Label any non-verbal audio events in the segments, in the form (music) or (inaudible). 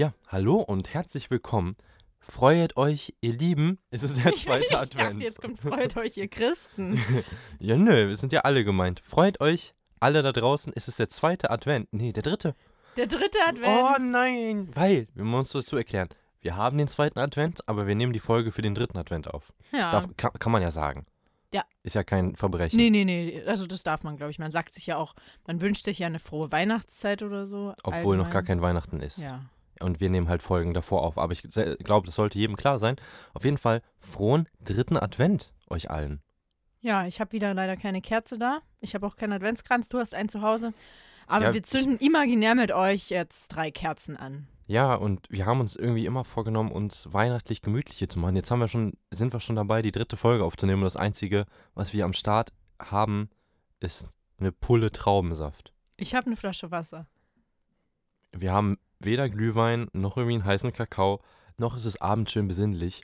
Ja, hallo und herzlich willkommen. Freut euch, ihr Lieben. Es ist der (laughs) zweite ich Advent. dachte, jetzt kommt freut euch, ihr Christen. (laughs) ja, nö, wir sind ja alle gemeint. Freut euch, alle da draußen. Es ist der zweite Advent. Nee, der dritte. Der dritte Advent. Oh nein. Weil, wir müssen uns dazu erklären. Wir haben den zweiten Advent, aber wir nehmen die Folge für den dritten Advent auf. ja. Darf, kann, kann man ja sagen. Ja. Ist ja kein Verbrechen. Nee, nee, nee. Also das darf man, glaube ich. Man sagt sich ja auch, man wünscht sich ja eine frohe Weihnachtszeit oder so. Obwohl noch gar allgemein. kein Weihnachten ist. Ja. Und wir nehmen halt Folgen davor auf. Aber ich glaube, das sollte jedem klar sein. Auf jeden Fall frohen dritten Advent euch allen. Ja, ich habe wieder leider keine Kerze da. Ich habe auch keinen Adventskranz. Du hast einen zu Hause. Aber Ja, wir zünden imaginär mit euch jetzt drei Kerzen an. Ja, und wir haben uns irgendwie immer vorgenommen, uns weihnachtlich gemütlich hier zu machen. Jetzt haben wir schon, sind wir schon dabei, die dritte Folge aufzunehmen. Und das Einzige, was wir am Start haben, ist eine Pulle Traubensaft. Ich habe eine Flasche Wasser. Wir haben weder Glühwein noch irgendwie einen heißen Kakao, noch ist es abends schön besinnlich.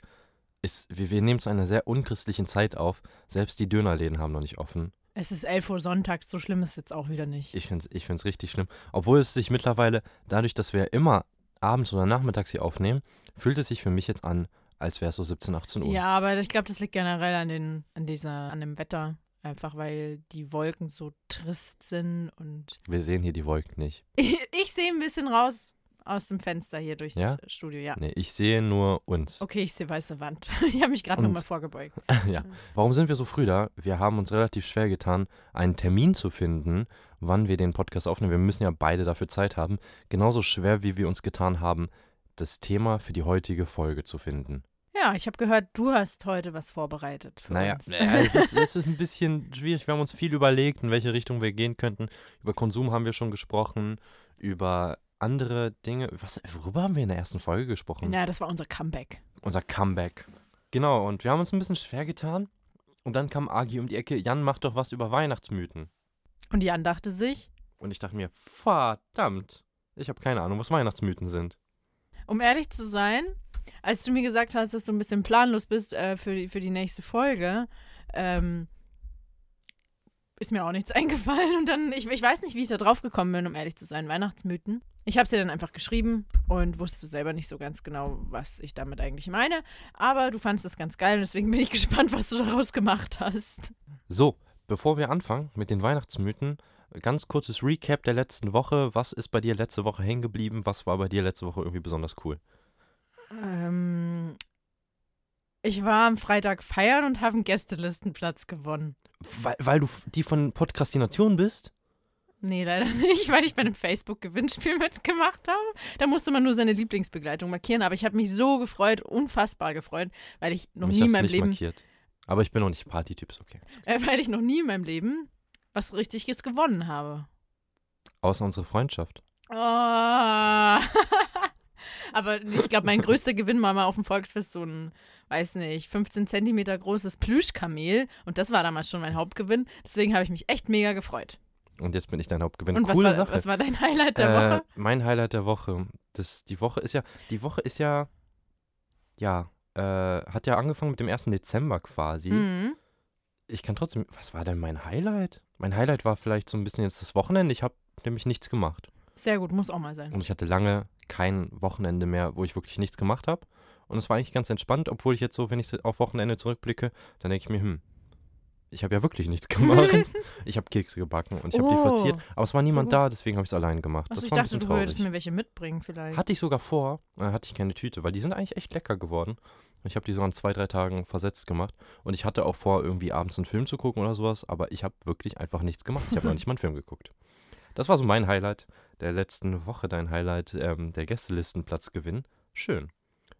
Ist, wir, wir nehmen zu einer sehr unchristlichen Zeit auf. Selbst die Dönerläden haben noch nicht offen. Es ist 11 Uhr sonntags, so schlimm ist es jetzt auch wieder nicht. Ich finde es ich find's richtig schlimm. Obwohl es sich mittlerweile, dadurch, dass wir immer abends oder nachmittags hier aufnehmen, fühlt es sich für mich jetzt an, als wäre es so 17, 18 Uhr. Ja, aber ich glaube, das liegt generell an, den, an, dieser, an dem Wetter. Einfach weil die Wolken so trist sind und Wir sehen hier die Wolken nicht. (laughs) ich sehe ein bisschen raus aus dem Fenster hier durchs Ja? Studio, ja. Nee, ich sehe nur uns. Okay, ich sehe weiße Wand. (laughs) Ich habe mich gerade nochmal vorgebeugt. (laughs) ja. Warum sind wir so früh da? Wir haben uns relativ schwer getan, einen Termin zu finden, wann wir den Podcast aufnehmen. Wir müssen ja beide dafür Zeit haben. Genauso schwer, wie wir uns getan haben, das Thema für die heutige Folge zu finden. Ja, ich habe gehört, du hast heute was vorbereitet für Naja, uns. äh, es, ist, (laughs) es ist ein bisschen schwierig. Wir haben uns viel überlegt, in welche Richtung wir gehen könnten. Über Konsum haben wir schon gesprochen, über andere Dinge. Was, worüber haben wir in der ersten Folge gesprochen? Ja, das war unser Comeback. Unser Comeback. Genau, und wir haben uns ein bisschen schwer getan. Und dann kam Agi um die Ecke, Jan macht doch was über Weihnachtsmythen. Und Jan dachte sich, Und ich dachte mir, verdammt, ich habe keine Ahnung, was Weihnachtsmythen sind. um ehrlich zu sein, als du mir gesagt hast, dass du ein bisschen planlos bist äh, für, die, für die nächste Folge, ähm, ist mir auch nichts (laughs) eingefallen. Und dann, ich, ich weiß nicht, wie ich da drauf gekommen bin, um ehrlich zu sein, Weihnachtsmythen. Ich habe sie dann einfach geschrieben und wusste selber nicht so ganz genau, was ich damit eigentlich meine. Aber du fandest es ganz geil und deswegen bin ich (laughs) gespannt, was du daraus gemacht hast. So, bevor wir anfangen mit den Weihnachtsmythen, ganz kurzes Recap der letzten Woche. Was ist bei dir letzte Woche hängen geblieben? Was war bei dir letzte Woche irgendwie besonders cool? Ähm, ich war am Freitag feiern und habe einen Gästelistenplatz gewonnen. Weil, weil du die von Podcastination bist? Nee, leider (laughs) nicht, weil ich bei einem Facebook-Gewinnspiel mitgemacht habe. Da musste man nur seine Lieblingsbegleitung markieren. Aber ich habe mich so gefreut, unfassbar gefreut, weil ich noch Mich nie in meinem nicht Leben, markiert. Aber ich bin noch nicht Partytyp, ist okay. (laughs) äh, weil ich noch nie in meinem Leben was Richtiges gewonnen habe. Außer unsere Freundschaft. Oh. (laughs) Aber ich glaube, mein größter Gewinn war mal auf dem Volksfest so ein, weiß nicht, 15 Zentimeter großes Plüschkamel. Und das war damals schon mein Hauptgewinn. Deswegen habe ich mich echt mega gefreut. Und jetzt bin ich dein Hauptgewinn. Und was Coole war, Sache. was war dein Highlight der äh, Woche? Mein Highlight der Woche. Das, die Woche ist ja, die Woche ist ja, ja, äh, hat ja angefangen mit dem 1. Dezember quasi. Mhm. Ich kann trotzdem, was war denn mein Highlight? Mein Highlight war vielleicht so ein bisschen jetzt das Wochenende. Ich habe nämlich nichts gemacht. Sehr gut, muss auch mal sein. Und ich hatte lange kein Wochenende mehr, wo ich wirklich nichts gemacht habe. Und es war eigentlich ganz entspannt, obwohl ich jetzt so, wenn ich auf Wochenende zurückblicke, dann denke ich mir, hm, ich habe ja wirklich nichts (laughs) gemacht. ich habe Kekse gebacken und ich habe die Oh, verziert. Aber es war niemand da, deswegen habe ich es allein gemacht. Achso, das ich war ein dachte, du traurig. würdest mir welche mitbringen vielleicht. Hatte ich sogar vor, äh, hatte ich keine Tüte, weil die sind eigentlich echt lecker geworden. Ich habe die so an zwei, drei Tagen versetzt gemacht. Und ich hatte auch vor, irgendwie abends einen Film zu gucken oder sowas, aber ich habe wirklich einfach nichts gemacht. Ich habe noch nicht (laughs) mal einen Film geguckt. Das war so mein Highlight der letzten Woche, dein Highlight, ähm, der Gästelistenplatzgewinn. Schön.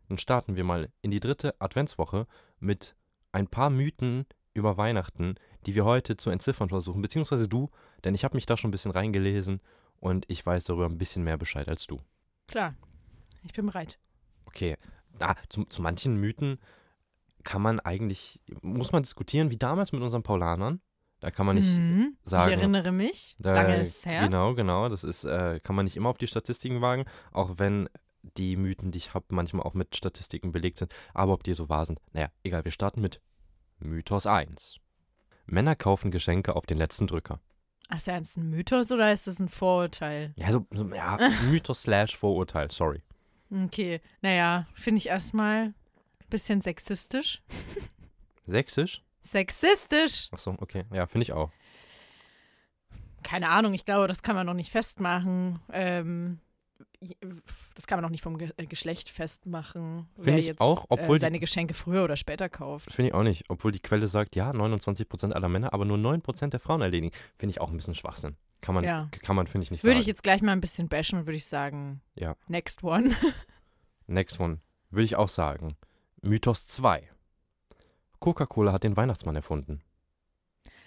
Dann starten wir mal in die dritte Adventswoche mit ein paar Mythen über Weihnachten, die wir heute zu entziffern versuchen, beziehungsweise du, denn ich habe mich da schon ein bisschen reingelesen und ich weiß darüber ein bisschen mehr Bescheid als du. Klar, ich bin bereit. Okay, ah, zu, zu manchen Mythen kann man eigentlich, muss man diskutieren, wie damals mit unseren Paulanern. Da kann man nicht Mhm. sagen- Ich erinnere mich. Da, Lange ist es her. Genau, genau. Das ist, äh, kann man nicht immer auf die Statistiken wagen, auch wenn die Mythen, die ich habe, manchmal auch mit Statistiken belegt sind. Aber ob die so wahr sind, naja, egal, wir starten mit Mythos 1. Männer kaufen Geschenke auf den letzten Drücker. Ach, ist ja jetzt ein Mythos oder ist das ein Vorurteil? Ja, so, so ja, (laughs) Mythos slash Vorurteil, sorry. Okay, naja, finde ich erstmal ein bisschen sexistisch. Sächsisch? Sexistisch! Achso, okay. Ja, finde ich auch. Keine Ahnung, ich glaube, das kann man noch nicht festmachen. Ähm, das kann man noch nicht vom Ge äh, Geschlecht festmachen. Finde wer ich jetzt, auch, obwohl äh, die- seine Geschenke früher oder später kauft. Finde ich auch nicht. Obwohl die Quelle sagt, ja, 29% aller Männer, aber nur 9% der Frauen erledigen. Finde ich auch ein bisschen Schwachsinn. Kann man, Ja. kann man finde ich, nicht Würde sagen. ich jetzt gleich mal ein bisschen bashen und würde ich sagen, Ja. next one. (laughs) Next one. Würde ich auch sagen. Mythos 2. Coca-Cola hat den Weihnachtsmann erfunden.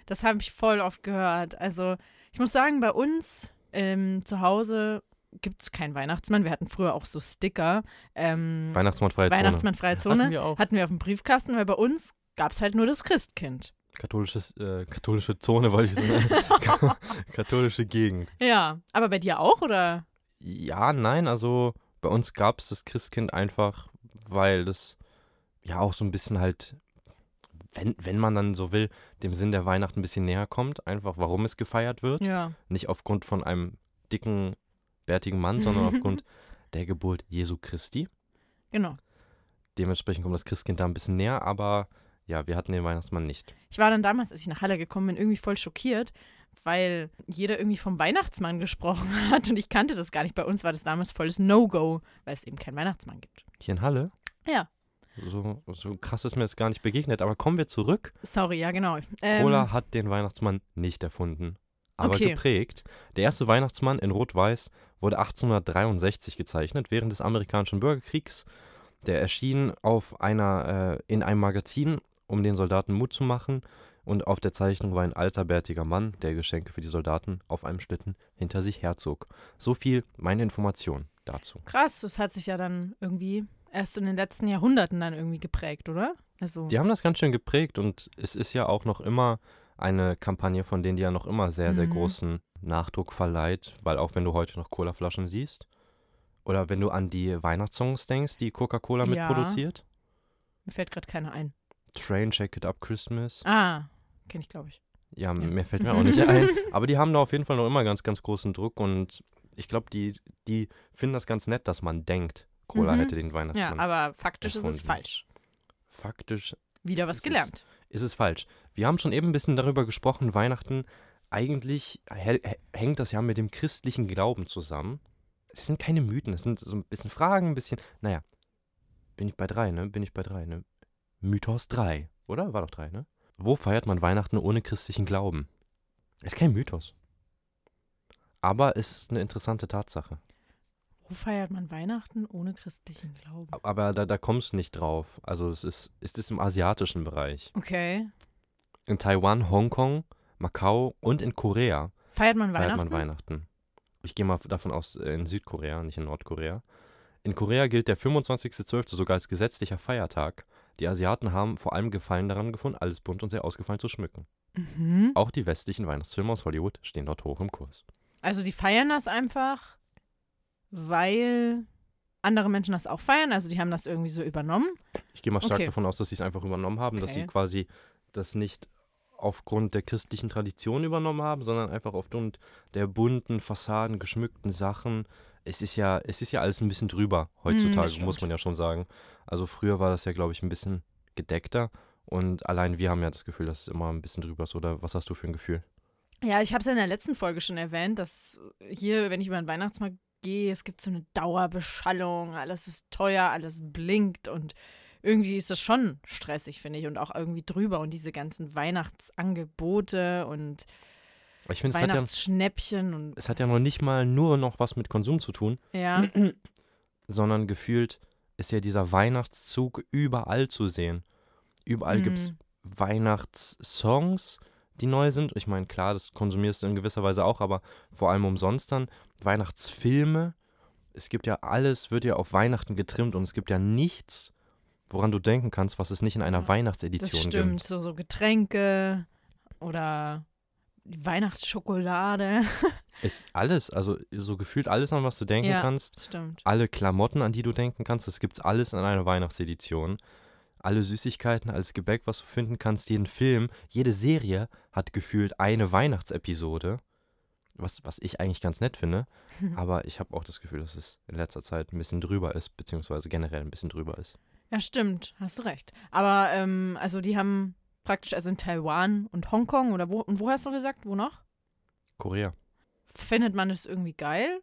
Das habe ich voll oft gehört. Also, ich muss sagen, bei uns ähm, zu Hause gibt es keinen Weihnachtsmann. Wir hatten früher auch so Sticker. Ähm, Weihnachtsmann freie Zone. Weihnachtsmann freie Zone. Hatten wir auch. Hatten wir auf dem Briefkasten, weil bei uns gab es halt nur das Christkind. Katholisches, äh, katholische Zone, wollte ich so nennen. (laughs) katholische Gegend. Ja, aber bei dir auch, oder? Ja, nein, also bei uns gab es das Christkind einfach, weil das ja auch so ein bisschen halt, wenn, wenn man dann so will, dem Sinn der Weihnacht ein bisschen näher kommt, einfach warum es gefeiert wird. Ja. Nicht aufgrund von einem dicken, bärtigen Mann, sondern (laughs) aufgrund der Geburt Jesu Christi. Genau. Dementsprechend kommt das Christkind da ein bisschen näher, aber ja, wir hatten den Weihnachtsmann nicht. Ich war dann damals, als ich nach Halle gekommen bin, irgendwie voll schockiert, weil jeder irgendwie vom Weihnachtsmann gesprochen (laughs) hat und ich kannte das gar nicht. Bei uns war das damals volles No-Go, weil es eben keinen Weihnachtsmann gibt. Hier in Halle? Ja. So, so krass ist mir das gar nicht begegnet, aber kommen wir zurück. Sorry, ja, genau. Ähm, Cola hat den Weihnachtsmann nicht erfunden, aber Okay. geprägt. Der erste Weihnachtsmann in Rot-Weiß wurde 1863 gezeichnet, während des amerikanischen Bürgerkriegs. Der erschien auf einer, äh, in einem Magazin, um den Soldaten Mut zu machen. Und auf der Zeichnung war ein alter, bärtiger Mann, der Geschenke für die Soldaten auf einem Schlitten hinter sich herzog. So viel meine Information dazu. Krass, das hat sich ja dann irgendwie erst in den letzten Jahrhunderten dann irgendwie geprägt, oder? Also, Die haben das ganz schön geprägt und es ist ja auch noch immer eine Kampagne, von denen die ja noch immer sehr, sehr Mhm. großen Nachdruck verleiht, weil auch wenn du heute noch Colaflaschen siehst oder wenn du an die Weihnachtssongs denkst, die Coca-Cola Ja. mitproduziert, mir fällt gerade keiner ein. Train Check It Up Christmas, Ah, kenne ich, glaube ich. ja, mehr fällt mir auch nicht ein, (laughs) aber die haben da auf jeden Fall noch immer ganz, ganz großen Druck und ich glaube, die, die finden das ganz nett, dass man denkt, Cola Mhm. hätte den Ja, Weihnachtsmann. aber faktisch ist es erfunden. falsch. Faktisch Wieder was Es ist- gelernt. Ist es falsch. Wir haben schon eben ein bisschen darüber gesprochen, Weihnachten, eigentlich hä- hä- hängt das ja mit dem christlichen Glauben zusammen. Es sind keine Mythen, es sind so ein bisschen Fragen, ein bisschen, naja, bin ich bei drei, ne? Bin ich bei drei, ne? Mythos 3, oder? War doch drei, ne? Wo feiert man Weihnachten ohne christlichen Glauben? Ist kein Mythos. Aber ist eine interessante Tatsache. Wo feiert man Weihnachten ohne christlichen Glauben? Aber da, da kommst du nicht drauf. Also es ist, ist es im asiatischen Bereich. Okay. In Taiwan, Hongkong, Macau und in Korea Feiert man feiert Weihnachten? man Weihnachten. Ich gehe mal davon aus, äh, in Südkorea, nicht in Nordkorea. In Korea gilt der 25.12. sogar als gesetzlicher Feiertag. Die Asiaten haben vor allem Gefallen daran gefunden, alles bunt und sehr ausgefallen zu schmücken. Mhm. Auch die westlichen Weihnachtsfilme aus Hollywood stehen dort hoch im Kurs. Also die feiern das einfach, weil andere Menschen das auch feiern. Also die haben das irgendwie so übernommen. Ich gehe mal stark Okay. davon aus, dass sie es einfach übernommen haben, dass sie Okay. quasi das nicht aufgrund der christlichen Tradition übernommen haben, sondern einfach aufgrund der bunten Fassaden, geschmückten Sachen. Es ist ja, es ist ja alles ein bisschen drüber Mm, heutzutage, das muss man ja schon sagen. Also früher war das ja, glaube ich, ein bisschen gedeckter und allein wir haben ja das Gefühl, dass es immer ein bisschen drüber ist. Oder was hast du für ein Gefühl? Ja, ich habe es ja in der letzten Folge schon erwähnt, dass hier, wenn ich über den Weihnachtsmarkt gehe, es gibt so eine Dauerbeschallung, alles ist teuer, alles blinkt und irgendwie ist das schon stressig, finde ich, und auch irgendwie drüber und diese ganzen Weihnachtsangebote und Ich finde, es hat, ja, Weihnachtsschnäppchen und es hat ja noch nicht mal nur noch was mit Konsum zu tun, ja, (clears throat) sondern gefühlt ist ja dieser Weihnachtszug überall zu sehen. Überall gibt es Weihnachtssongs, die neu sind. Ich meine, klar, das konsumierst du in gewisser Weise auch, aber vor allem umsonst dann. Weihnachtsfilme. Es gibt ja alles, wird ja auf Weihnachten getrimmt und es gibt ja nichts, woran du denken kannst, was es nicht in einer Ja, Weihnachtsedition das stimmt, gibt. so, so Getränke oder Weihnachtsschokolade, (laughs) Ist alles, also so gefühlt alles, an was du denken Ja. kannst. stimmt. Alle Klamotten, an die du denken kannst, das gibt's alles in einer Weihnachtsedition. Alle Süßigkeiten, alles Gebäck, was du finden kannst, jeden Film, jede Serie hat gefühlt eine Weihnachtsepisode. was, was ich eigentlich ganz nett finde. (laughs) Aber ich habe auch das Gefühl, dass es in letzter Zeit ein bisschen drüber ist, beziehungsweise generell ein bisschen drüber ist. Ja, stimmt, hast du recht. Aber, ähm, also die haben praktisch, also in Taiwan und Hongkong oder wo, und wo hast du gesagt, wo noch? Korea. Findet man es irgendwie geil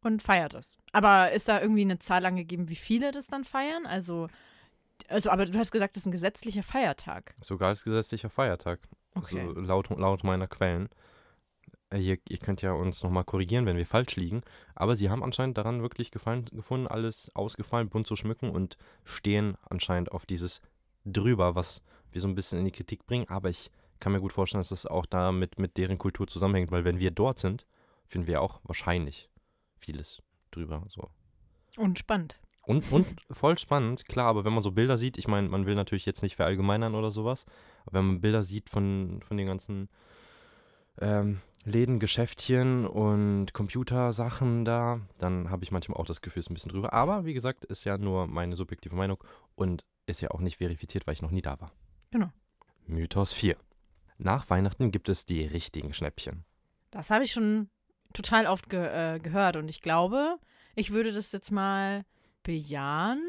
und feiert es. Aber ist da irgendwie eine Zahl angegeben, wie viele das dann feiern? Also, also aber du hast gesagt, das ist ein gesetzlicher Feiertag. Sogar als gesetzlicher Feiertag. Okay. So laut, laut meiner Quellen. Äh, Ihr, ihr könnt ja uns nochmal korrigieren, wenn wir falsch liegen. Aber sie haben anscheinend daran wirklich gefallen, gefunden, alles ausgefallen, bunt zu schmücken und stehen anscheinend auf dieses drüber, was wir so ein bisschen in die Kritik bringen. Aber ich kann mir gut vorstellen, dass das auch da mit, mit deren Kultur zusammenhängt, weil wenn wir dort sind, finden wir auch wahrscheinlich vieles drüber. So. Und spannend. Und, (laughs) und voll spannend, klar, aber wenn man so Bilder sieht, ich meine, man will natürlich jetzt nicht verallgemeinern oder sowas, aber wenn man Bilder sieht von, von den ganzen ähm, Läden, Geschäftchen und Computersachen da, dann habe ich manchmal auch das Gefühl, es ist ein bisschen drüber. Aber wie gesagt, ist ja nur meine subjektive Meinung und ist ja auch nicht verifiziert, weil ich noch nie da war. Genau. Mythos 4. Nach Weihnachten gibt es die richtigen Schnäppchen. Das habe ich schon total oft ge äh, gehört und ich glaube, ich würde das jetzt mal bejahen,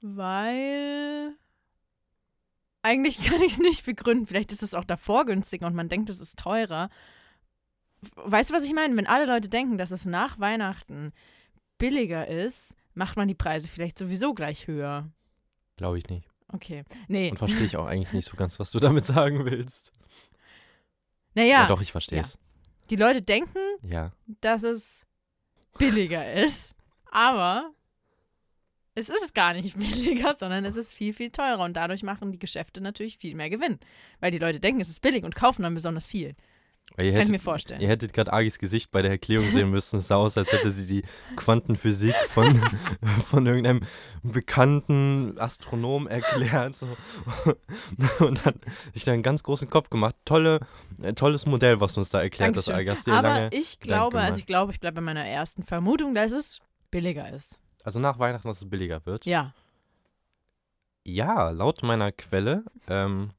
weil eigentlich (laughs) kann ich es nicht begründen. Vielleicht ist es auch davor günstiger und man denkt, es ist teurer. Weißt du, was ich meine? Wenn alle Leute denken, dass es nach Weihnachten billiger ist, macht man die Preise vielleicht sowieso gleich höher. Glaube ich nicht. Okay. Nee. Und verstehe ich auch eigentlich nicht so (laughs) ganz, was du damit sagen willst. Naja, Ja, doch, ich verstehe es. die Leute denken, Ja. dass es billiger (laughs) ist. Aber es ist gar nicht (laughs) billiger, sondern es ist viel, viel teurer. Und dadurch machen die Geschäfte natürlich viel mehr Gewinn. Weil die Leute denken, es ist billig und kaufen dann besonders viel. Ihr Kann ich mir hättet, vorstellen. ihr hättet gerade Agis Gesicht bei der Erklärung sehen müssen. Es sah aus, als hätte sie die Quantenphysik von, (laughs) von irgendeinem bekannten Astronom erklärt. So. Und hat sich da einen ganz großen Kopf gemacht. Tolle, äh, tolles Modell, was uns da erklärt Dankeschön. Agi. Hast dir Aber lange, ich glaube, also ich glaube, ich bleibe bei meiner ersten Vermutung, dass es billiger ist. Also nach Weihnachten, dass es billiger wird. Ja. Ja, laut meiner Quelle ähm,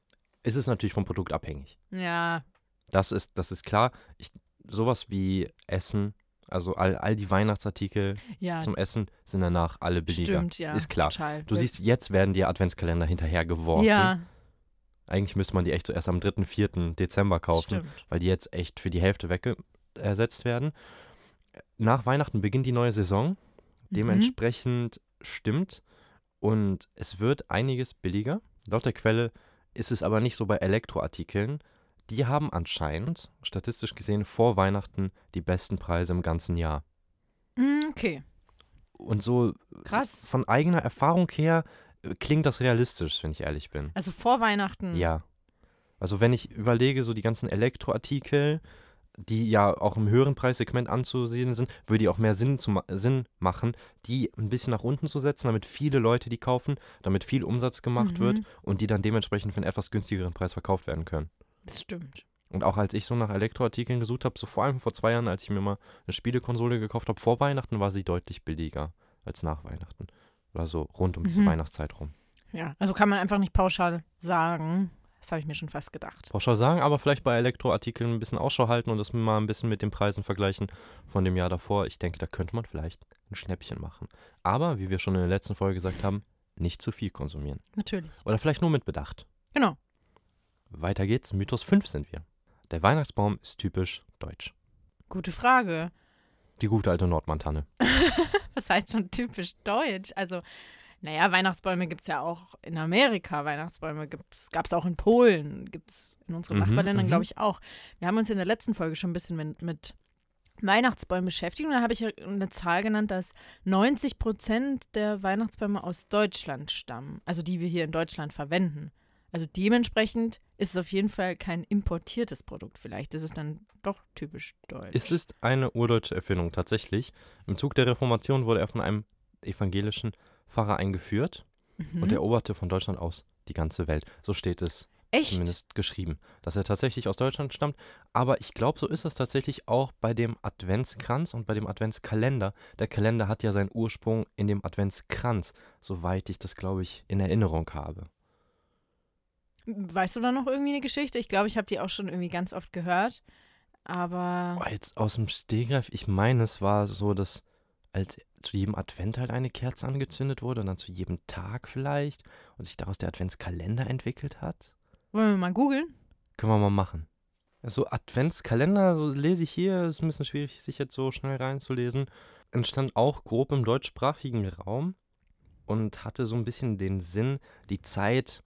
ist es natürlich vom Produkt abhängig. Ja. Das ist, das ist klar. Ich, sowas wie Essen, also all, all die Weihnachtsartikel Ja. zum Essen sind danach alle billiger. Stimmt, ja. Ist klar. Total. Du siehst, jetzt werden die Adventskalender hinterhergeworfen. Ja, Eigentlich müsste man die echt so erst am 3., 4. Dezember kaufen, stimmt. weil die jetzt echt für die Hälfte weg ersetzt werden. Nach Weihnachten beginnt die neue Saison. Mhm. Dementsprechend stimmt. Und es wird einiges billiger. Laut der Quelle ist es aber nicht so bei Elektroartikeln. Die haben anscheinend, statistisch gesehen, vor Weihnachten die besten Preise im ganzen Jahr. Mhm, Okay, Und so krass. von eigener Erfahrung her äh, klingt das realistisch, wenn ich ehrlich bin. Also vor Weihnachten. Ja. Also wenn ich überlege, so die ganzen Elektroartikel, die ja auch im höheren Preissegment anzusehen sind, würde die auch mehr Sinn, zu, Sinn machen, die ein bisschen nach unten zu setzen, damit viele Leute die kaufen, damit viel Umsatz gemacht Mhm. wird und die dann dementsprechend für einen etwas günstigeren Preis verkauft werden können. Das stimmt. Und auch als ich so nach Elektroartikeln gesucht habe, so vor allem vor zwei Jahren, als ich mir mal eine Spielekonsole gekauft habe, vor Weihnachten war sie deutlich billiger als nach Weihnachten. Oder so rund um diese Mhm. Weihnachtszeit rum. Ja, also kann man einfach nicht pauschal sagen. Das habe ich mir schon fast gedacht. Pauschal sagen, aber vielleicht bei Elektroartikeln ein bisschen Ausschau halten und das mal ein bisschen mit den Preisen vergleichen von dem Jahr davor. Ich denke, da könnte man vielleicht ein Schnäppchen machen. Aber, wie wir schon in der letzten Folge gesagt haben, nicht zu viel konsumieren. Natürlich. Oder vielleicht nur mit Bedacht. Genau. Weiter geht's. Mythos 5 sind wir. Der Weihnachtsbaum ist typisch deutsch. Gute Frage. Die gute alte Nordmantanne. (laughs) Was heißt schon typisch deutsch? Also, naja, Weihnachtsbäume gibt es ja auch in Amerika. Weihnachtsbäume gab es auch in Polen, gibt es in unseren Mhm, Nachbarländern, mhm. glaube ich, auch. Wir haben uns in der letzten Folge schon ein bisschen mit, mit Weihnachtsbäumen beschäftigt und da habe ich eine Zahl genannt, dass 90 Prozent der Weihnachtsbäume aus Deutschland stammen, also die wir hier in Deutschland verwenden. Also dementsprechend ist es auf jeden Fall kein importiertes Produkt. Vielleicht ist es dann doch typisch deutsch. Es ist eine urdeutsche Erfindung, tatsächlich. Im Zug der Reformation wurde er von einem evangelischen Pfarrer eingeführt Mhm. und eroberte von Deutschland aus die ganze Welt. So steht es Echt? zumindest geschrieben, dass er tatsächlich aus Deutschland stammt. Aber ich glaube, so ist das tatsächlich auch bei dem Adventskranz und bei dem Adventskalender. Der Kalender hat ja seinen Ursprung in dem Adventskranz, soweit ich das, glaube ich, in Erinnerung habe. Weißt du da noch irgendwie eine Geschichte? Ich glaube, ich habe die auch schon irgendwie ganz oft gehört. aber Oh, jetzt aus dem Stehgreif, ich meine, es war so, dass als zu jedem Advent halt eine Kerze angezündet wurde und dann zu jedem Tag vielleicht und sich daraus der Adventskalender entwickelt hat. wollen wir mal googeln? Können wir mal machen. So Adventskalender, so lese ich hier, ist ein bisschen schwierig, sich jetzt so schnell reinzulesen. Entstand auch grob im deutschsprachigen Raum und hatte so ein bisschen den Sinn, die Zeit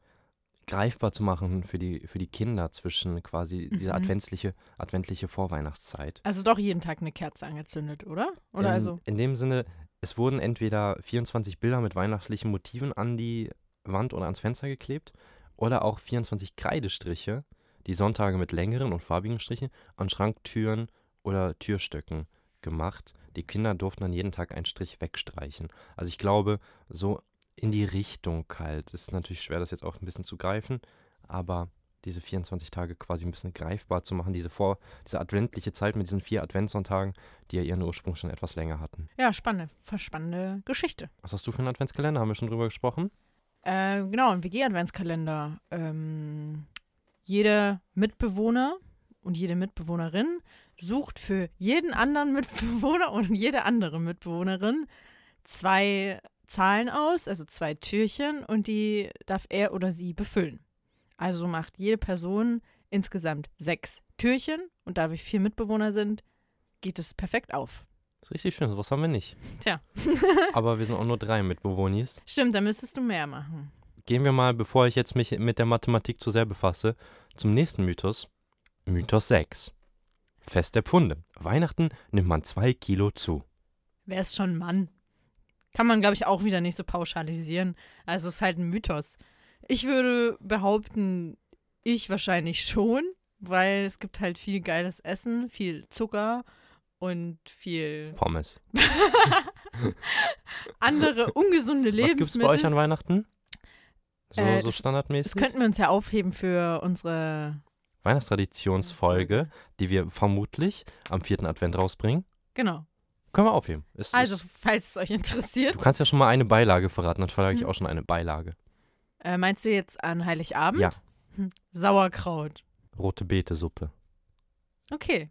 greifbar zu machen für die, für die Kinder zwischen quasi dieser Mhm. adventliche, adventliche Vorweihnachtszeit. Also doch jeden Tag eine Kerze angezündet, oder? Oder in, also. In dem Sinne, es wurden entweder 24 Bilder mit weihnachtlichen Motiven an die Wand oder ans Fenster geklebt oder auch 24 Kreidestriche, die Sonntage mit längeren und farbigen Strichen an Schranktüren oder Türstöcken gemacht. Die Kinder durften dann jeden Tag einen Strich wegstreichen. Also ich glaube, so in die Richtung halt. Ist natürlich schwer, das jetzt auch ein bisschen zu greifen, aber diese 24 Tage quasi ein bisschen greifbar zu machen, diese vor, diese adventliche Zeit mit diesen vier Adventssonntagen, die ja ihren Ursprung schon etwas länger hatten. Ja, spannende, spannende Geschichte. Was hast du für einen Adventskalender? Haben wir schon drüber gesprochen? Äh, genau, ein WG-Adventskalender. Ähm, jeder Mitbewohner und jede Mitbewohnerin sucht für jeden anderen Mitbewohner und jede andere Mitbewohnerin zwei Zahlen aus, also zwei Türchen, und die darf er oder sie befüllen. Also macht jede Person insgesamt sechs Türchen und da wir vier Mitbewohner sind, geht es perfekt auf. Das ist richtig schön, sowas haben wir nicht. Tja. (laughs) Aber wir sind auch nur drei Mitbewohnis. Stimmt, da müsstest du mehr machen. Gehen wir mal, bevor ich jetzt mich mit der Mathematik zu sehr befasse, zum nächsten Mythos. Mythos 6. Fest der Pfunde. Weihnachten nimmt man zwei Kilo zu. Wer ist schon Mann? Kann man, glaube ich, auch wieder nicht so pauschalisieren. Also es ist halt ein Mythos. Ich würde behaupten, ich wahrscheinlich schon, weil es gibt halt viel geiles Essen, viel Zucker und viel (laughs) Pommes. andere ungesunde Was gibt's bei euch Lebensmittel. an Weihnachten? So, Äh, so standardmäßig? Das könnten wir uns ja aufheben für unsere. Weihnachtstraditionsfolge, die wir vermutlich am vierten Advent rausbringen. Genau. Können wir aufheben. Ist, Also, ist, falls es euch interessiert. du kannst ja schon mal eine Beilage verraten, dann verrate ich Hm. auch schon eine Beilage. Äh, meinst du jetzt an Heiligabend? Ja. Hm. Sauerkraut. Rote Beete-Suppe. Okay.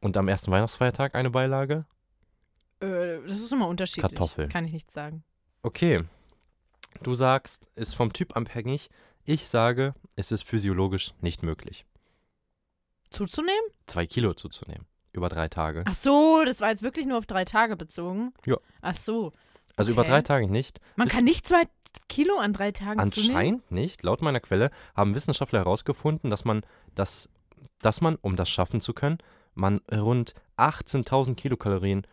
Und am ersten Weihnachtsfeiertag eine Beilage? Äh, das ist immer unterschiedlich. Kartoffel. Kann ich nicht sagen. Okay. Du sagst, ist vom Typ abhängig. Ich sage, es ist physiologisch nicht möglich, Zuzunehmen? zwei Kilo zuzunehmen. Über drei Tage. Ach so, das war jetzt wirklich nur auf drei Tage bezogen? Ja. Ach so. Also über okay. drei Tage nicht. Man kann nicht zwei Kilo an drei Tagen zunehmen? Anscheinend nicht. Laut meiner Quelle haben Wissenschaftler herausgefunden, dass man das, dass man, um das schaffen zu können, man rund 18.000 Kilokalorien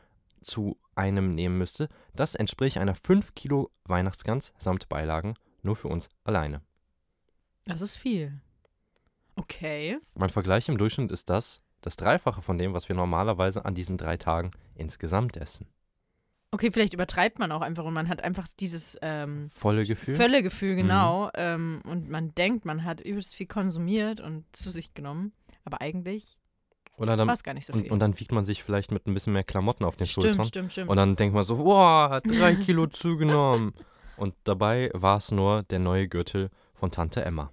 zu einem nehmen müsste. Das entspricht einer 5 Kilo Weihnachtsgans samt Beilagen nur für uns alleine. Das ist viel. Okay. Mein Vergleich im Durchschnitt ist das das Dreifache von dem, was wir normalerweise an diesen drei Tagen insgesamt essen. Okay, vielleicht übertreibt man auch einfach und man hat einfach dieses ähm, Volle Gefühl. Völlegefühl, Mhm. genau. Ähm, und man denkt, man hat übelst viel konsumiert und zu sich genommen. Aber eigentlich war es gar nicht so viel. und, und dann wiegt man sich vielleicht mit ein bisschen mehr Klamotten auf den Schultern. stimmt, stimmt, stimmt. Und dann denkt man so, wow, drei Kilo (laughs) zugenommen. Und dabei war es nur der neue Gürtel von Tante Emma.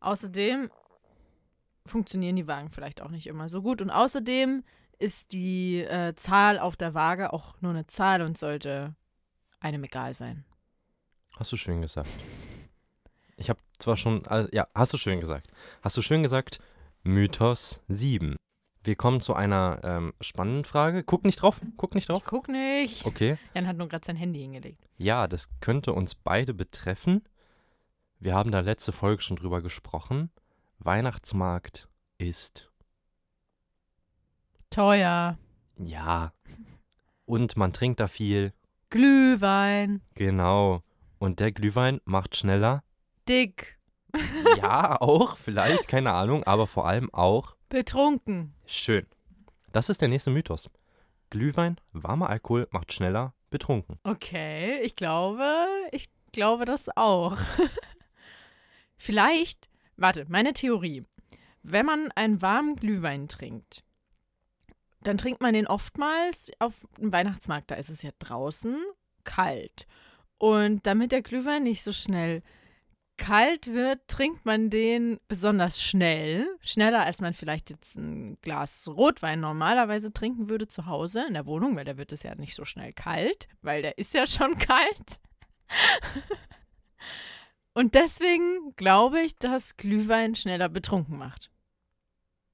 Außerdem funktionieren die Wagen vielleicht auch nicht immer so gut. Und außerdem ist die äh, Zahl auf der Waage auch nur eine Zahl und sollte einem egal sein. Hast du schön gesagt. Ich habe zwar schon, äh, ja, hast du schön gesagt. Hast du schön gesagt, Mythos 7. Wir kommen zu einer ähm, spannenden Frage. Guck nicht drauf, guck nicht drauf. Ich guck nicht. Okay. Jan hat nur gerade sein Handy hingelegt. Ja, das könnte uns beide betreffen. Wir haben da letzte Folge schon drüber gesprochen. Weihnachtsmarkt ist Teuer. Ja. Und man trinkt da viel. Glühwein. Genau. Und der Glühwein macht schneller. Dick. Ja, auch, vielleicht, keine Ahnung, aber vor allem auch Betrunken. schön. Das ist der nächste Mythos. Glühwein, warmer Alkohol macht schneller betrunken. Okay, ich glaube, ich glaube das auch. (laughs) Vielleicht, warte, meine Theorie. Wenn man einen warmen Glühwein trinkt, dann trinkt man den oftmals auf dem Weihnachtsmarkt, da ist es ja draußen kalt. Und damit der Glühwein nicht so schnell kalt wird, trinkt man den besonders schnell. Schneller, als man vielleicht jetzt ein Glas Rotwein normalerweise trinken würde zu Hause in der Wohnung, weil da wird es ja nicht so schnell kalt, weil der ist ja schon (laughs) kalt. Und deswegen glaube ich, dass Glühwein schneller betrunken macht.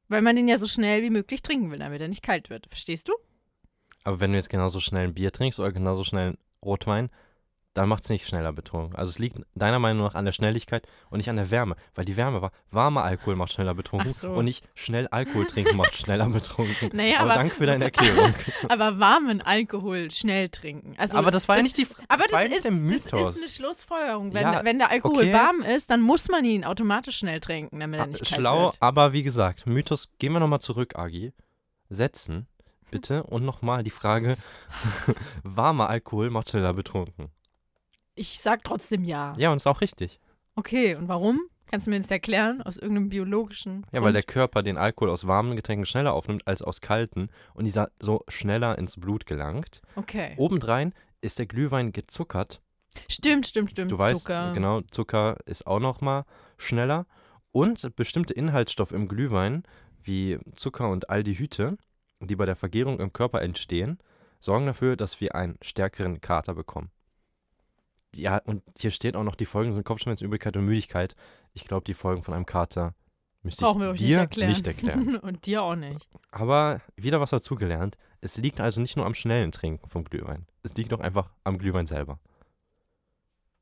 Weil man den ja so schnell wie möglich trinken will, damit er nicht kalt wird. Verstehst du? Aber wenn du jetzt genauso schnell ein Bier trinkst oder genauso schnell Rotwein, dann macht es nicht schneller betrunken. Also es liegt deiner Meinung nach an der Schnelligkeit und nicht an der Wärme. Weil die Wärme war, warmer Alkohol macht schneller betrunken so. und nicht schnell Alkohol trinken macht schneller betrunken. (laughs) Naja, aber, aber- danke für deine Erklärung. (laughs) Aber warmen Alkohol schnell trinken. Also aber das war ja das- nicht die Frage. Aber das, das ja ist, nicht der das Mythos. ist eine Schlussfolgerung. Wenn, Ja, wenn der Alkohol okay. warm ist, dann muss man ihn automatisch schnell trinken, damit er nicht kalt Ah, Schlau, wird. aber wie gesagt, Mythos, gehen wir nochmal zurück, Agi. Setzen, bitte. Und nochmal die Frage, (laughs) warmer Alkohol macht schneller betrunken. Ich sag trotzdem ja. Ja, und ist auch richtig. Okay, und warum? Kannst du mir das erklären? Aus irgendeinem biologischen Ja, weil der Körper den Alkohol aus warmen Getränken schneller aufnimmt als aus kalten und dieser so schneller ins Blut gelangt. Okay. Obendrein ist der Glühwein gezuckert. Stimmt, stimmt, stimmt. Du weißt, Zucker. genau, Zucker ist auch noch mal schneller. Und bestimmte Inhaltsstoffe im Glühwein, wie Zucker und Aldehyde, die bei der Vergärung im Körper entstehen, sorgen dafür, dass wir einen stärkeren Kater bekommen. Ja, und hier steht auch noch, die Folgen sind Kopfschmerzen, Übelkeit und Müdigkeit. Ich glaube, die Folgen von einem Kater müsste Brauchen wir ich euch dir nicht erklären. nicht erklären. (laughs) und dir auch nicht. Aber wieder was dazugelernt. Es liegt also nicht nur am schnellen Trinken vom Glühwein. Es liegt auch einfach am Glühwein selber.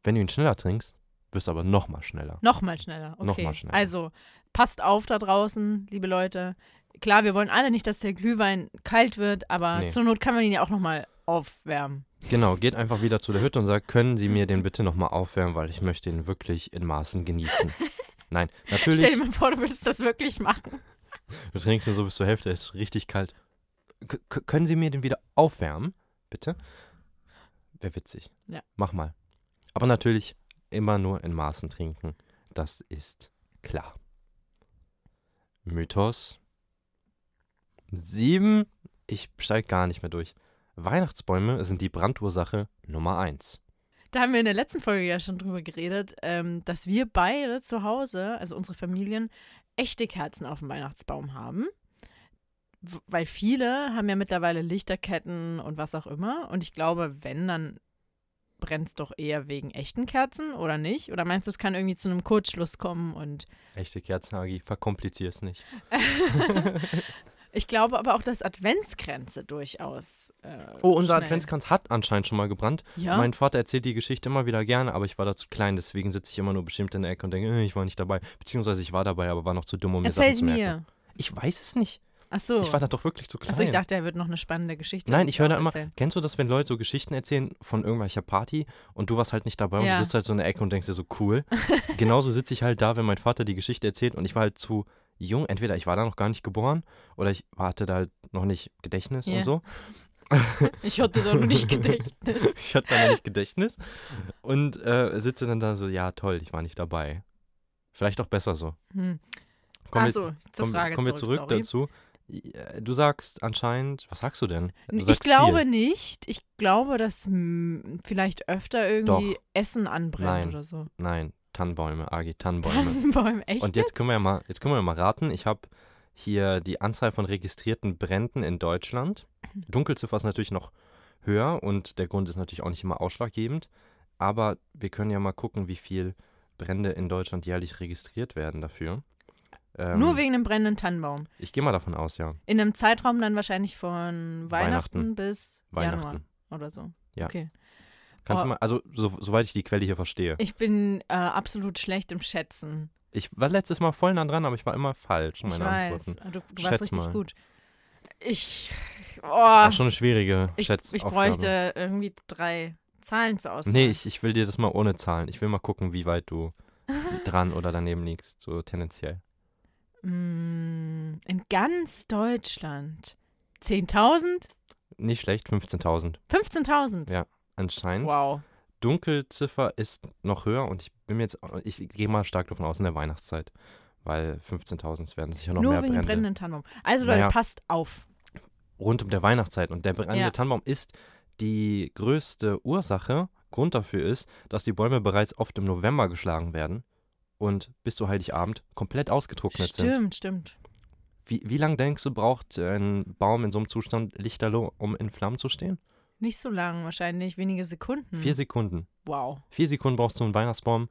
Wenn du ihn schneller trinkst, wirst du aber noch mal schneller. Nochmal schneller. Okay. Noch mal schneller. Also, passt auf da draußen, liebe Leute. Klar, wir wollen alle nicht, dass der Glühwein kalt wird, aber Nee. zur Not kann man ihn ja auch nochmal aufwärmen. Genau, geht einfach wieder zu der Hütte und sagt, können Sie mir den bitte noch mal aufwärmen, weil ich möchte ihn wirklich in Maßen genießen. (laughs) Nein, Stell natürlich, dir mal vor, du würdest das wirklich machen. (laughs) du trinkst ihn so bis zur Hälfte, es ist richtig kalt. K- können Sie mir den wieder aufwärmen, bitte? Wäre witzig. Ja. Mach mal. Aber natürlich immer nur in Maßen trinken. Das ist klar. Mythos 7. Ich steige gar nicht mehr durch. Weihnachtsbäume sind die Brandursache Nummer 1. Da haben wir in der letzten Folge ja schon drüber geredet, ähm, dass wir beide zu Hause, also unsere Familien, echte Kerzen auf dem Weihnachtsbaum haben. W weil viele haben ja mittlerweile Lichterketten und was auch immer. Und ich glaube, wenn, dann brennt es doch eher wegen echten Kerzen oder nicht? Oder meinst du, es kann irgendwie zu einem Kurzschluss kommen und Echte Kerzenhagi, verkomplizier es nicht. (laughs) (laughs) ich glaube aber auch, dass Adventskränze durchaus. Äh, Oh, unser schnell- Adventskranz hat anscheinend schon mal gebrannt. Ja. Mein Vater erzählt die Geschichte immer wieder gerne, aber ich war da zu klein, deswegen sitze ich immer nur bestimmt in der Ecke und denke, äh, ich war nicht dabei. Beziehungsweise ich war dabei, aber war noch zu dumm, um mir Erzähl Sachen zu merken. mir. Ich weiß es nicht. Ach so. Ich war da doch wirklich zu klein. Achso, ich dachte, er wird noch eine spannende Geschichte. Nein, ich höre da immer, auserzählen. kennst du das, wenn Leute so Geschichten erzählen von irgendwelcher Party und du warst halt nicht dabei und Ja. du sitzt halt so in der Ecke und denkst dir so, cool. (laughs) Genauso sitze ich halt da, wenn mein Vater die Geschichte erzählt und ich war halt zu jung. Entweder ich war da noch gar nicht geboren oder ich hatte da halt noch nicht Gedächtnis Ja. und so. (laughs) Ich hatte da noch nicht (laughs) Gedächtnis. ich hatte da noch nicht Gedächtnis und äh, sitze dann da so, ja toll, ich war nicht dabei. Vielleicht auch besser so. Hm. Achso, zur Kommen, Frage kommen wir zurück, zurück dazu. Ja, Du sagst anscheinend, was sagst du denn? Du Ich sagst glaube viel. nicht. Ich glaube, dass hm, vielleicht öfter irgendwie Doch. Essen anbrennt Nein. oder so. Nein, Tannenbäume, Agi, Tannenbäume. Tannenbäume, echt? Und jetzt können wir ja mal, jetzt können wir ja mal raten. Ich habe hier die Anzahl von registrierten Bränden in Deutschland. Dunkelziffer ist natürlich noch höher und der Grund ist natürlich auch nicht immer ausschlaggebend. Aber wir können ja mal gucken, wie viel Brände in Deutschland jährlich registriert werden dafür. Ähm, Nur wegen einem brennenden Tannenbaum. Ich gehe mal davon aus, ja. In einem Zeitraum dann wahrscheinlich von Weihnachten, Weihnachten. bis Weihnachten. Januar oder so. Ja. Okay. Kannst Oh. du mal, also so, soweit ich die Quelle hier verstehe. Ich bin äh, absolut schlecht im Schätzen. Ich war letztes Mal voll nah dran, aber ich war immer falsch in Ich weiß. Antworten. Du, du warst richtig mal. gut. Ich. Oh, War schon eine schwierige ich, Schätzaufgabe. ich bräuchte irgendwie drei Zahlen zur Auswahl. Nee, ich, ich will dir das mal ohne Zahlen. Ich will mal gucken, wie weit du (laughs) dran oder daneben liegst, so tendenziell. Mm, In ganz Deutschland. 10.000? Nicht schlecht, 15.000 15.000? Ja. Anscheinend. Wow. Dunkelziffer ist noch höher und ich bin mir jetzt, ich gehe mal stark davon aus in der Weihnachtszeit, weil 15.000 werden sicher noch Nur mehr wegen dem Brände. brennenden Tannenbaum. Also Leute, Naja. passt auf. Rund um der Weihnachtszeit und der brennende Ja. Tannenbaum ist die größte Ursache, Grund dafür ist, dass die Bäume bereits oft im November geschlagen werden, und bis zu Heiligabend komplett ausgetrocknet sind. Stimmt, stimmt. Wie, wie lange denkst du, braucht ein Baum in so einem Zustand lichterloh, um in Flammen zu stehen? Nicht so lang, wahrscheinlich wenige Sekunden. Vier Sekunden. wow, Vier Sekunden brauchst du einen Weihnachtsbaum,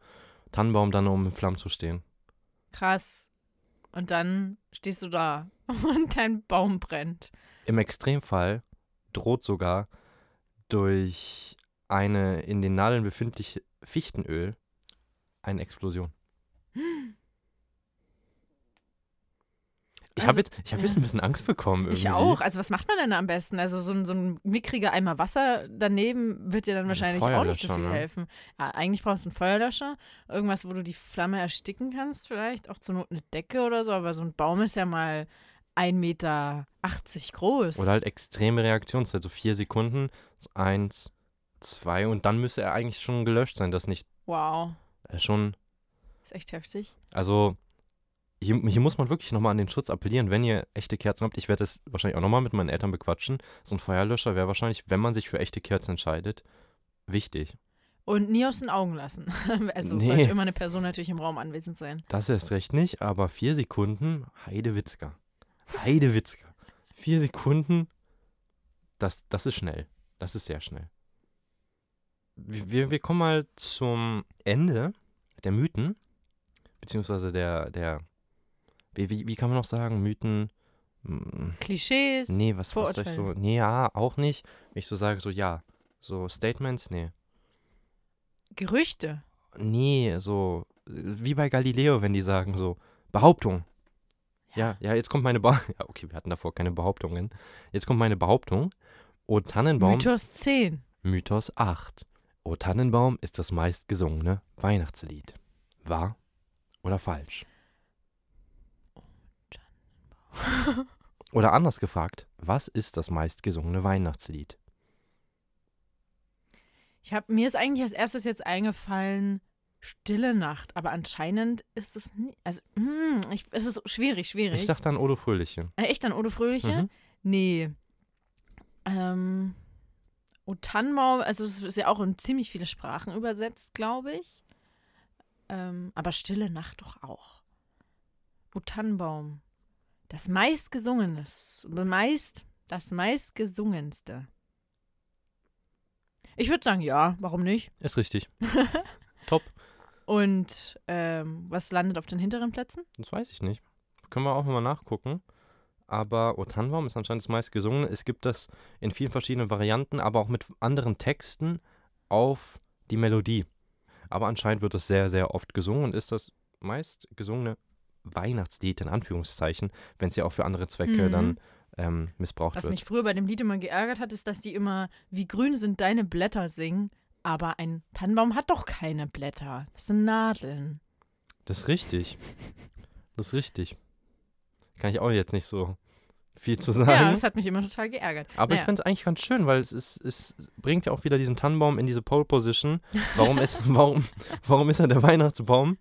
Tannenbaum dann, um in Flammen zu stehen. krass. Und dann stehst du da (laughs) und dein Baum brennt. Im Extremfall droht sogar durch eine in den Nadeln befindliche Fichtenöl eine Explosion. Ich habe Also, jetzt, ich habe jetzt ein bisschen Angst bekommen. Irgendwie. Ich auch. Also was macht man denn am besten? Also so ein, so ein mickriger Eimer Wasser daneben wird dir dann wahrscheinlich auch nicht so viel ne? helfen. Ja, eigentlich brauchst du einen Feuerlöscher. Irgendwas, wo du die Flamme ersticken kannst vielleicht. Auch zur Not eine Decke oder so. Aber so ein Baum ist ja mal 1,80 Meter groß. Oder halt extreme Reaktionszeit, so vier Sekunden, eins, zwei und dann müsste er eigentlich schon gelöscht sein. Das nicht wow. äh, schon, Ist echt heftig. also hier, hier muss man wirklich nochmal an den Schutz appellieren, wenn ihr echte Kerzen habt. Ich werde das wahrscheinlich auch nochmal mit meinen Eltern bequatschen. So ein Feuerlöscher wäre wahrscheinlich, wenn man sich für echte Kerzen entscheidet, wichtig. Und nie aus den Augen lassen. (laughs) Also es Nee. sollte immer eine Person natürlich im Raum anwesend sein. Das erst recht nicht, aber vier Sekunden, Heidewitzka. Heidewitzka. Vier Sekunden, das, das ist schnell. Das ist sehr schnell. Wir, wir, wir kommen mal zum Ende der Mythen, beziehungsweise der, der, wie, wie, wie kann man noch sagen, Mythen, mm, Klischees. nee, was, was soll ich so, nee, ja, auch nicht. Wenn ich so sage, so, ja, so Statements, nee. Gerüchte. Nee, so wie bei Galileo, wenn die sagen so Behauptung. Ja, ja, jetzt kommt meine Behauptung. (laughs) Ja, okay, wir hatten davor keine Behauptungen. Jetzt kommt meine Behauptung. O Tannenbaum, Mythos 10. Mythos 8. O Tannenbaum ist das meistgesungene Weihnachtslied. Wahr oder falsch? Oder anders gefragt, was ist das meistgesungene Weihnachtslied? Ich hab, mir ist eigentlich als erstes jetzt eingefallen, Stille Nacht, aber anscheinend ist es nie, also hm, ich, es ist schwierig, schwierig. Ich dachte an Odo Fröhliche. Äh, Echt an Ode Fröhliche? Mhm. Nee. Ähm, O Tannenbaum, also es ist ja auch in ziemlich viele Sprachen übersetzt, glaube ich. Ähm, aber Stille Nacht doch auch. O Tannenbaum. Das meistgesungene, meist, das meistgesungenste. Ich würde sagen, ja, warum nicht? Ist richtig. (laughs) Top. Und ähm, was landet auf den hinteren Plätzen? Das weiß ich nicht. Können wir auch nochmal nachgucken. Aber O Tannenbaum ist anscheinend das meistgesungene. Es gibt das in vielen verschiedenen Varianten, aber auch mit anderen Texten auf die Melodie. Aber anscheinend wird es sehr, sehr oft gesungen und ist das meistgesungene Weihnachtslied in Anführungszeichen, wenn es ja auch für andere Zwecke Mhm. dann ähm, missbraucht Was wird. mich früher bei dem Lied immer geärgert hat, ist, dass die immer Wie grün sind deine Blätter singen, aber ein Tannenbaum hat doch keine Blätter. Das sind Nadeln. Das ist richtig. Das ist richtig. Kann ich auch jetzt nicht so viel zu sagen. Ja, das hat mich immer total geärgert. Aber ich Naja. finde es eigentlich ganz schön, weil es, ist, es bringt ja auch wieder diesen Tannenbaum in diese Pole Position. Warum ist, (laughs) warum, warum ist er der Weihnachtsbaum?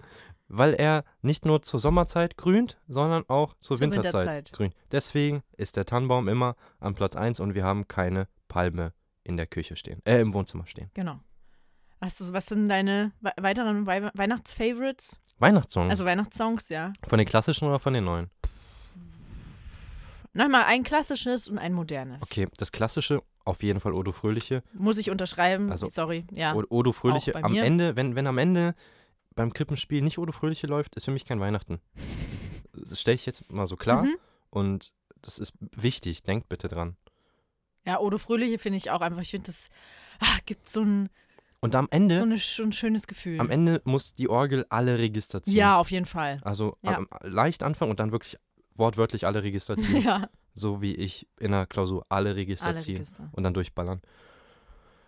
Weil er nicht nur zur Sommerzeit grünt, sondern auch zur, Zur Winterzeit, Winterzeit. grünt. Deswegen ist der Tannenbaum immer an Platz 1 und wir haben keine Palme in der Küche stehen, äh, im Wohnzimmer stehen. Genau. Hast du, was sind deine we weiteren Wei Weihnachtsfavorites? Weihnachtssong. Also Weihnachtssongs, ja. von den klassischen oder von den neuen? Nochmal ein klassisches und ein modernes. Okay, das klassische, auf jeden Fall Odo Fröhliche. Muss ich unterschreiben. Also- Sorry, ja. Odo Fröhliche am. Ende, wenn, wenn am Ende beim Krippenspiel nicht Odo Fröhliche läuft, ist für mich kein Weihnachten. (laughs) Das stelle ich jetzt mal so klar Mhm. und das ist wichtig, denkt bitte dran. Ja, Odo Fröhliche finde ich auch einfach. Ich finde, das ah, gibt so ein, Und am Ende, so, eine, so ein schönes Gefühl. am Ende muss die Orgel alle Register ziehen. ja, auf jeden Fall. Also Ja. am, leicht anfangen und dann wirklich wortwörtlich alle Register ziehen. (laughs) ja, So wie ich in der Klausur alle Register alle ziehe Register. und dann durchballern.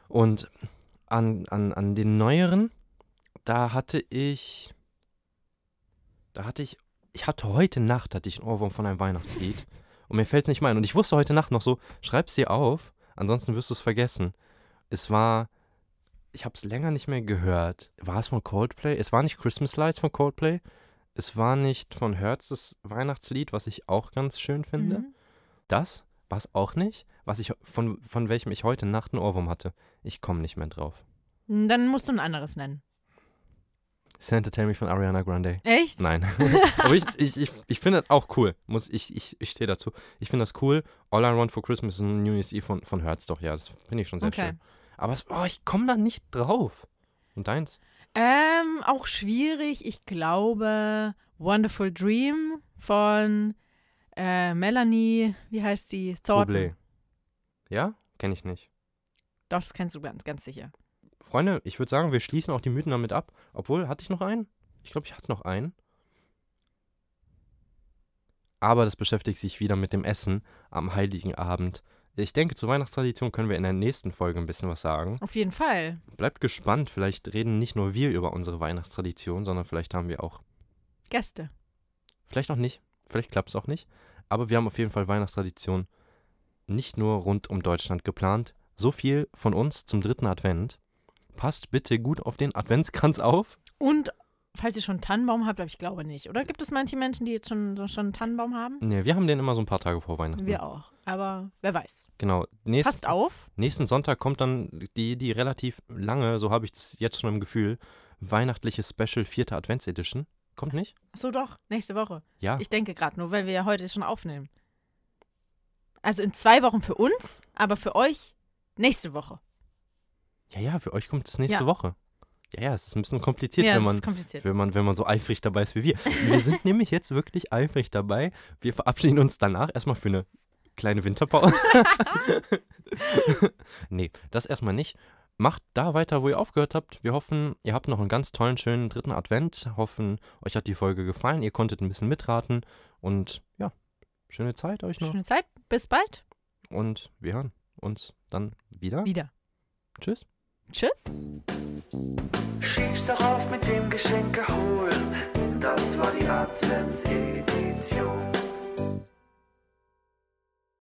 Und an, an, an den neueren, da hatte ich, da hatte ich, ich hatte heute Nacht, hatte ich einen Ohrwurm von einem Weihnachtslied und mir fällt es nicht mehr ein. Und ich wusste heute Nacht noch so, schreib's dir auf, ansonsten wirst du es vergessen. Es war, ich habe es länger nicht mehr gehört. War es von Coldplay? Es war nicht Christmas Lights von Coldplay. Es war nicht von Hertz das Weihnachtslied, was ich auch ganz schön finde. Mhm. Das war es auch nicht, was ich von, von welchem ich heute Nacht einen Ohrwurm hatte. Ich komme nicht mehr drauf. Dann musst du ein anderes nennen. Santa Tell Me von Ariana Grande. Echt? Nein. (laughs) Aber ich, ich, ich, ich finde das auch cool. Muss, ich ich, ich stehe dazu. Ich finde das cool. All I Want for Christmas und New Year's Eve von, von Hertz doch, ja. Das finde ich schon sehr Okay. schön. Aber es, oh, ich komme da nicht drauf. Und deins? Ähm, auch schwierig. Ich glaube, Wonderful Dream von äh, Melanie, wie heißt sie? Thornton. Bublé. Ja? Kenne ich nicht. Doch, das kennst du ganz, ganz sicher. Freunde, ich würde sagen, wir schließen auch die Mythen damit ab. Obwohl, hatte ich noch einen? Ich glaube, ich hatte noch einen. Aber das beschäftigt sich wieder mit dem Essen am Heiligen Abend. Ich denke, zur Weihnachtstradition können wir in der nächsten Folge ein bisschen was sagen. Auf jeden Fall. Bleibt gespannt, vielleicht reden nicht nur wir über unsere Weihnachtstradition, sondern vielleicht haben wir auch, Gäste. vielleicht auch nicht, vielleicht klappt es auch nicht. Aber wir haben auf jeden Fall Weihnachtstradition nicht nur rund um Deutschland geplant. So viel von uns zum dritten Advent. Passt bitte gut auf den Adventskranz auf. Und falls ihr schon einen Tannenbaum habt, aber ich glaube nicht. Oder gibt es manche Menschen, die jetzt schon, schon einen Tannenbaum haben? Ne, wir haben den immer so ein paar Tage vor Weihnachten. Wir auch. Aber wer weiß. Genau. Nächst, Passt auf. nächsten Sonntag kommt dann die, die relativ lange, so habe ich das jetzt schon im Gefühl, weihnachtliche Special vierte Adventsedition. Kommt nicht? So doch, nächste Woche. Ja. Ich denke gerade nur, weil wir ja heute schon aufnehmen. Also in zwei Wochen für uns, aber für euch nächste Woche. Ja, ja, für euch kommt es nächste Ja. Woche. Ja, ja, es ist ein bisschen kompliziert, ja, wenn man kompliziert. wenn man, wenn man so eifrig dabei ist wie wir. Wir sind (laughs) nämlich jetzt wirklich eifrig dabei. Wir verabschieden uns danach erstmal für eine kleine Winterpause. (laughs) nee, das erstmal nicht. Macht da weiter, wo ihr aufgehört habt. Wir hoffen, ihr habt noch einen ganz tollen, schönen dritten Advent. Hoffen, euch hat die Folge gefallen. Ihr konntet ein bisschen mitraten. Und ja, schöne Zeit euch noch. Schöne Zeit. Bis bald. Und wir hören uns dann wieder. Wieder. Tschüss. Tschüss. Schieb's doch auf mit dem Geschenke holen. Das war die Adventsedition.